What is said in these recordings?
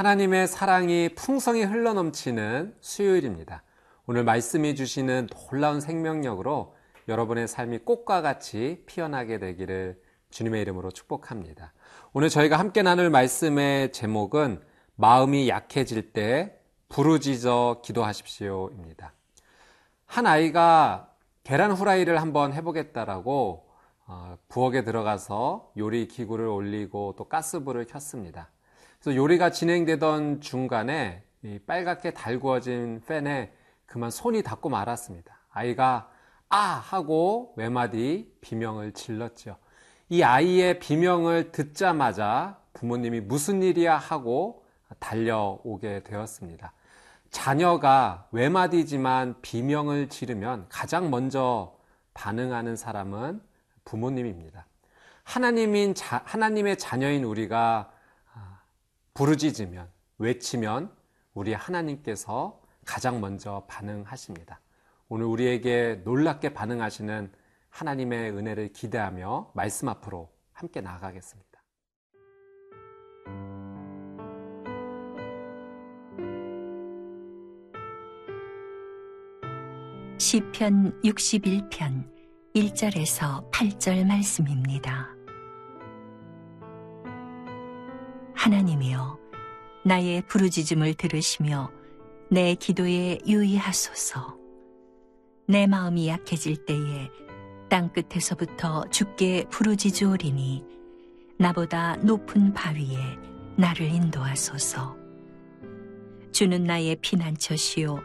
하나님의 사랑이 풍성히 흘러넘치는 수요일입니다. 오늘 말씀이 주시는 놀라운 생명력으로 여러분의 삶이 꽃과 같이 피어나게 되기를 주님의 이름으로 축복합니다. 오늘 저희가 함께 나눌 말씀의 제목은 마음이 약해질 때 부르짖어 기도하십시오입니다. 한 아이가 계란 후라이를 한번 해보겠다라고 어, 부엌에 들어가서 요리 기구를 올리고 또 가스불을 켰습니다. 그래서 요리가 진행되던 중간에 빨갛게 달구어진 팬에 그만 손이 닿고 말았습니다. 아이가 아 하고 외마디 비명을 질렀죠. 이 아이의 비명을 듣자마자 부모님이 무슨 일이야 하고 달려오게 되었습니다. 자녀가 외마디지만 비명을 지르면 가장 먼저 반응하는 사람은 부모님입니다. 하나님인 자, 하나님의 자녀인 우리가 아, 부르짖으면 외치면 우리 하나님께서 가장 먼저 반응하십니다. 오늘 우리에게 놀랍게 반응하시는 하나님의 은혜를 기대하며 말씀 앞으로 함께 나아가겠습니다. 시편 61편 1절에서 8절 말씀입니다. 하나님이여 나의 부르짖음을 들으시며 내 기도에 유의하소서. 내 마음이 약해질 때에 땅 끝에서부터 죽게 부르짖으오리니 나보다 높은 바위에 나를 인도하소서. 주는 나의 피난처시요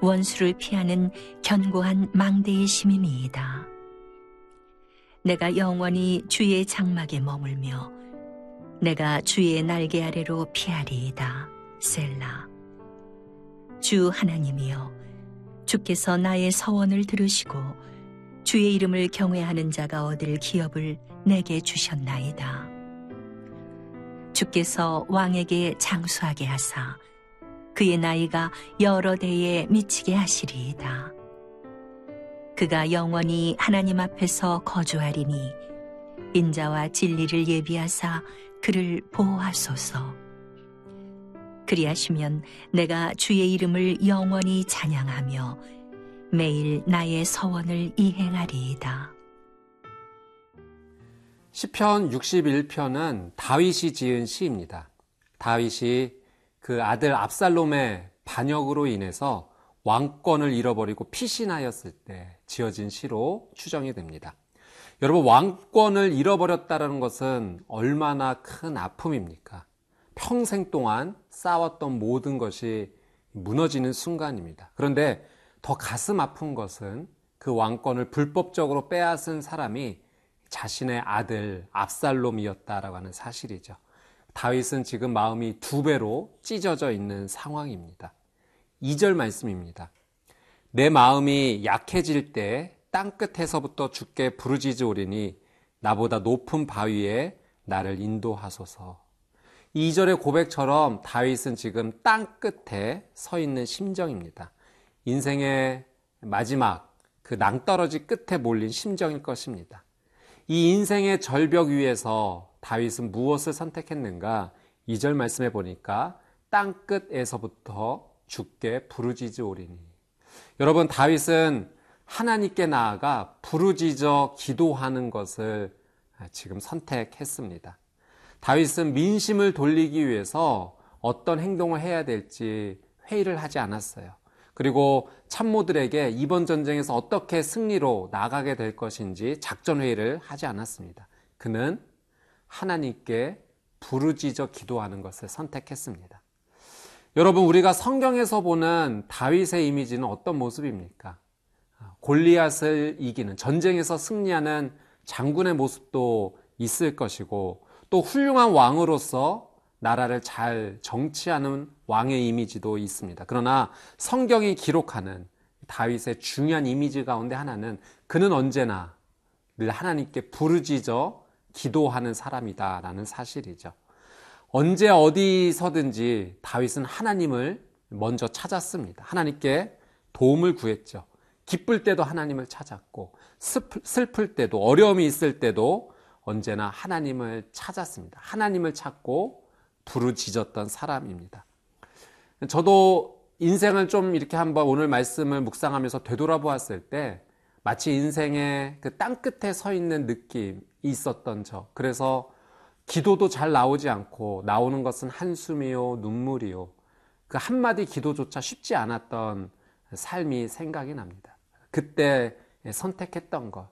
원수를 피하는 견고한 망대의 심임이이다. 내가 영원히 주의 장막에 머물며 내가 주의 날개 아래로 피하리이다. 셀라. 주 하나님이여 주께서 나의 서원을 들으시고 주의 이름을 경외하는 자가 얻을 기업을 내게 주셨나이다. 주께서 왕에게 장수하게 하사 그의 나이가 여러 대에 미치게 하시리이다. 그가 영원히 하나님 앞에서 거주하리니 인자와 진리를 예비하사 그를 보호하소서. 그리하시면 내가 주의 이름을 영원히 찬양하며 매일 나의 서원을 이행하리이다. 시편 61편은 다윗이 지은 시입니다. 다윗이 그 아들 압살롬의 반역으로 인해서 왕권을 잃어버리고 피신하였을 때 지어진 시로 추정이 됩니다. 여러분, 왕권을 잃어버렸다는 것은 얼마나 큰 아픔입니까? 평생 동안 쌓았던 모든 것이 무너지는 순간입니다. 그런데 더 가슴 아픈 것은 그 왕권을 불법적으로 빼앗은 사람이 자신의 아들 압살롬이었다라고 하는 사실이죠. 다윗은 지금 마음이 두 배로 찢어져 있는 상황입니다. 2절 말씀입니다. 내 마음이 약해질 때 땅끝에서부터 죽게 부르짖으오리니 나보다 높은 바위에 나를 인도하소서. 2절의 고백처럼 다윗은 지금 땅끝에 서 있는 심정입니다. 인생의 마지막 그 낭떠러지 끝에 몰린 심정일 것입니다. 이 인생의 절벽 위에서 다윗은 무엇을 선택했는가? 2절 말씀해 보니까 땅 끝에서부터 죽게 부르짖으오리니. 여러분 다윗은 하나님께 나아가 부르짖어 기도하는 것을 지금 선택했습니다. 다윗은 민심을 돌리기 위해서 어떤 행동을 해야 될지 회의를 하지 않았어요. 그리고 참모들에게 이번 전쟁에서 어떻게 승리로 나가게 될 것인지 작전 회의를 하지 않았습니다. 그는 하나님께 부르짖어 기도하는 것을 선택했습니다. 여러분, 우리가 성경에서 보는 다윗의 이미지는 어떤 모습입니까? 골리앗을 이기는 전쟁에서 승리하는 장군의 모습도 있을 것이고 또 훌륭한 왕으로서 나라를 잘 정치하는 왕의 이미지도 있습니다. 그러나 성경이 기록하는 다윗의 중요한 이미지 가운데 하나는 그는 언제나 늘 하나님께 부르짖어 기도하는 사람이다라는 사실이죠. 언제 어디서든지 다윗은 하나님을 먼저 찾았습니다. 하나님께 도움을 구했죠. 기쁠 때도 하나님을 찾았고 슬플 때도 어려움이 있을 때도 언제나 하나님을 찾았습니다. 하나님을 찾고 부르짖었던 사람입니다. 저도 인생을 좀 이렇게 한번 오늘 말씀을 묵상하면서 되돌아보았을 때 마치 인생의 그 땅끝에 서 있는 느낌이 있었던 저. 그래서 기도도 잘 나오지 않고 나오는 것은 한숨이요, 눈물이요. 그 한마디 기도조차 쉽지 않았던 삶이 생각이 납니다. 그때 선택했던 것.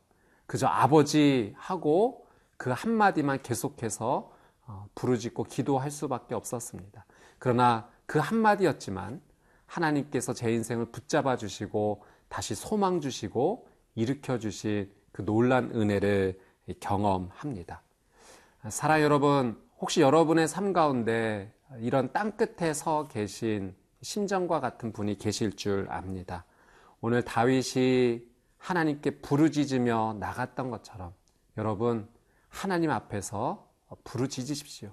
그저 아버지 하고 그 한마디만 계속해서 어, 부르짖고 기도할 수밖에 없었습니다. 그러나 그 한마디였지만 하나님께서 제 인생을 붙잡아 주시고 다시 소망 주시고 일으켜 주신 그 놀란 은혜를 경험합니다. 사랑 여러분, 혹시 여러분의 삶 가운데 이런 땅 끝에 서 계신 심정과 같은 분이 계실 줄 압니다. 오늘 다윗이 하나님께 부르짖으며 나갔던 것처럼 여러분 하나님 앞에서 부르짖으십시오.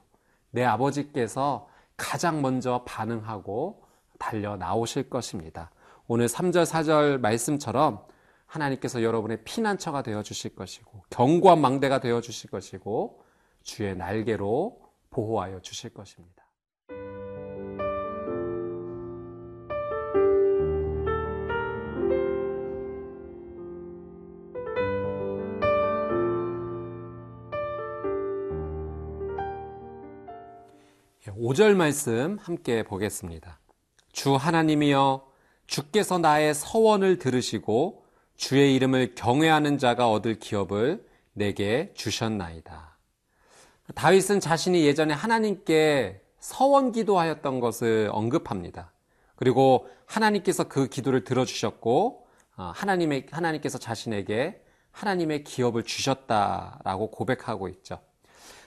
내 아버지께서 가장 먼저 반응하고 달려 나오실 것입니다. 오늘 3절, 4절 말씀처럼 하나님께서 여러분의 피난처가 되어 주실 것이고, 견고한 망대가 되어 주실 것이고, 주의 날개로 보호하여 주실 것입니다. 오절 말씀 함께 보겠습니다. 주 하나님이여 주께서 나의 서원을 들으시고 주의 이름을 경외하는 자가 얻을 기업을 내게 주셨나이다. 다윗은 자신이 예전에 하나님께 서원 기도하였던 것을 언급합니다. 그리고 하나님께서 그 기도를 들어주셨고 어, 하나님의 하나님께서 자신에게 하나님의 기업을 주셨다라고 고백하고 있죠.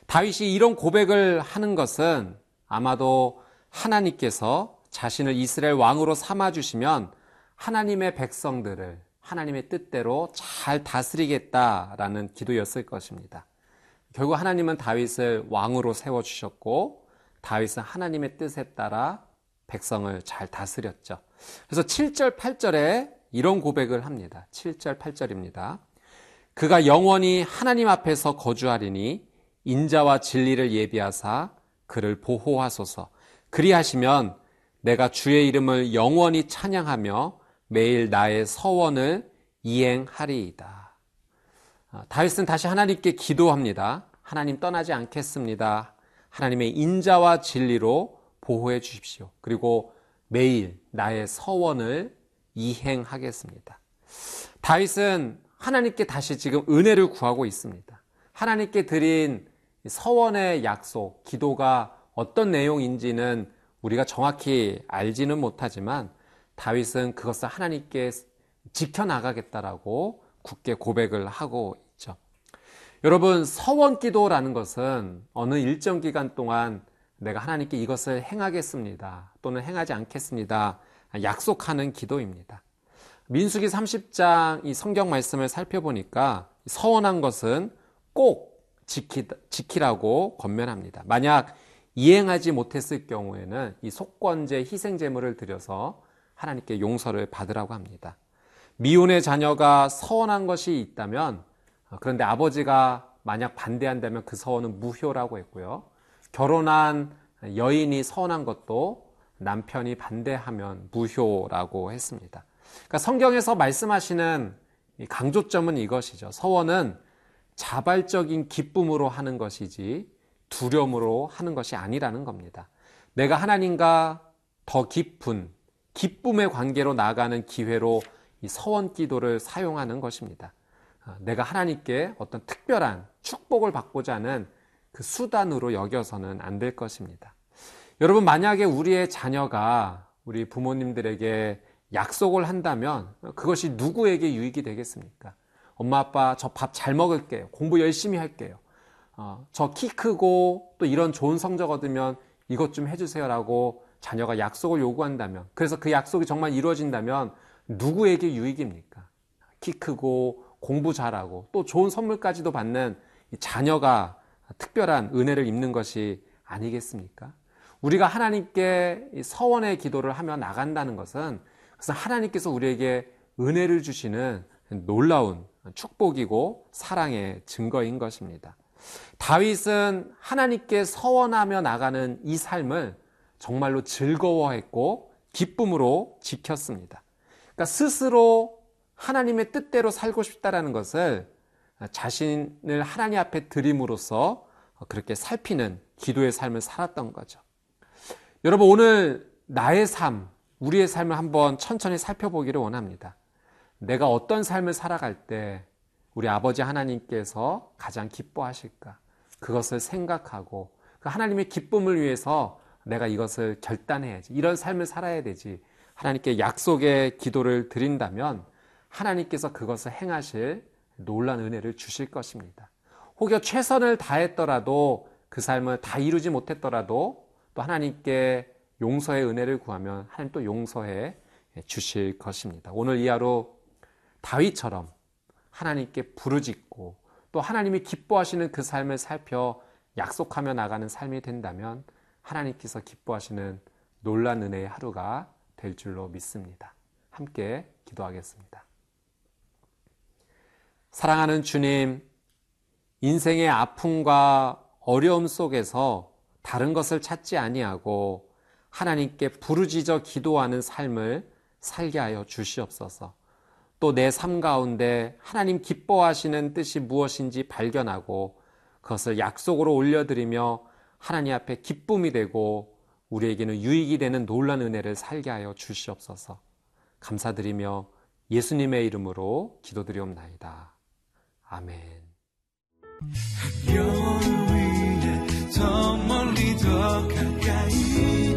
다윗이 이런 고백을 하는 것은 아마도 하나님께서 자신을 이스라엘 왕으로 삼아주시면 하나님의 백성들을 하나님의 뜻대로 잘 다스리겠다라는 기도였을 것입니다. 결국 하나님은 다윗을 왕으로 세워주셨고 다윗은 하나님의 뜻에 따라 백성을 잘 다스렸죠. 그래서 7절, 8절에 이런 고백을 합니다. 7절, 8절입니다. 그가 영원히 하나님 앞에서 거주하리니 인자와 진리를 예비하사 그를 보호하소서. 그리하시면 내가 주의 이름을 영원히 찬양하며 매일 나의 서원을 이행하리이다. 아, 다윗은 다시 하나님께 기도합니다. 하나님 떠나지 않겠습니다. 하나님의 인자와 진리로 보호해 주십시오. 그리고 매일 나의 서원을 이행하겠습니다. 다윗은 하나님께 다시 지금 은혜를 구하고 있습니다. 하나님께 드린 서원의 약속, 기도가 어떤 내용인지는 우리가 정확히 알지는 못하지만 다윗은 그것을 하나님께 지켜나가겠다라고 굳게 고백을 하고 있죠. 여러분, 서원 기도라는 것은 어느 일정 기간 동안 내가 하나님께 이것을 행하겠습니다. 또는 행하지 않겠습니다. 약속하는 기도입니다. 민수기 30장 이 성경 말씀을 살펴보니까 서원한 것은 꼭 지키, 지키라고 권면합니다. 만약 이행하지 못했을 경우에는 이 속건제 희생 제물을 드려서 하나님께 용서를 받으라고 합니다. 미혼의 자녀가 서원한 것이 있다면 어, 그런데 아버지가 만약 반대한다면 그 서원은 무효라고 했고요. 결혼한 여인이 서원한 것도 남편이 반대하면 무효라고 했습니다. 그러니까 성경에서 말씀하시는 강조점은 이것이죠. 서원은 자발적인 기쁨으로 하는 것이지 두려움으로 하는 것이 아니라는 겁니다. 내가 하나님과 더 깊은 기쁨의 관계로 나아가는 기회로 이 서원 기도를 사용하는 것입니다. 아, 내가 하나님께 어떤 특별한 축복을 받고자 하는 그 수단으로 여겨서는 안 될 것입니다. 여러분, 만약에 우리의 자녀가 우리 부모님들에게 약속을 한다면 그것이 누구에게 유익이 되겠습니까? 엄마, 아빠, 저 밥 잘 먹을게요. 공부 열심히 할게요. 어, 저 키 크고 또 이런 좋은 성적 얻으면 이것 좀 해주세요라고 자녀가 약속을 요구한다면, 그래서 그 약속이 정말 이루어진다면 누구에게 유익입니까? 키 크고 공부 잘하고 또 좋은 선물까지도 받는 자녀가 특별한 은혜를 입는 것이 아니겠습니까? 우리가 하나님께 서원의 기도를 하며 나간다는 것은 그래서 하나님께서 우리에게 은혜를 주시는 놀라운 축복이고 사랑의 증거인 것입니다. 다윗은 하나님께 서원하며 나가는 이 삶을 정말로 즐거워했고 기쁨으로 지켰습니다. 그러니까 스스로 하나님의 뜻대로 살고 싶다라는 것을 자신을 하나님 앞에 드림으로써 그렇게 살피는 기도의 삶을 살았던 거죠. 여러분 오늘 나의 삶, 우리의 삶을 한번 천천히 살펴보기를 원합니다. 내가 어떤 삶을 살아갈 때 우리 아버지 하나님께서 가장 기뻐하실까? 그것을 생각하고 그 하나님의 기쁨을 위해서 내가 이것을 결단해야지. 이런 삶을 살아야 되지. 하나님께 약속의 기도를 드린다면 하나님께서 그것을 행하실 놀란 은혜를 주실 것입니다. 혹여 최선을 다했더라도 그 삶을 다 이루지 못했더라도 또 하나님께 용서의 은혜를 구하면 하나님 또 용서해 주실 것입니다. 오늘 이 하루 다윗처럼 하나님께 부르짖고 또 하나님이 기뻐하시는 그 삶을 살펴 약속하며 나가는 삶이 된다면 하나님께서 기뻐하시는 놀란 은혜의 하루가 될 줄로 믿습니다. 함께 기도하겠습니다. 사랑하는 주님, 인생의 아픔과 어려움 속에서 다른 것을 찾지 아니하고 하나님께 부르짖어 기도하는 삶을 살게 하여 주시옵소서. 또 내 삶 가운데 하나님 기뻐하시는 뜻이 무엇인지 발견하고 그것을 약속으로 올려드리며 하나님 앞에 기쁨이 되고 우리에게는 유익이 되는 놀란 은혜를 살게 하여 주시옵소서. 감사드리며 예수님의 이름으로 기도드리옵나이다. 아멘. 영원히 더 멀리 더 가까이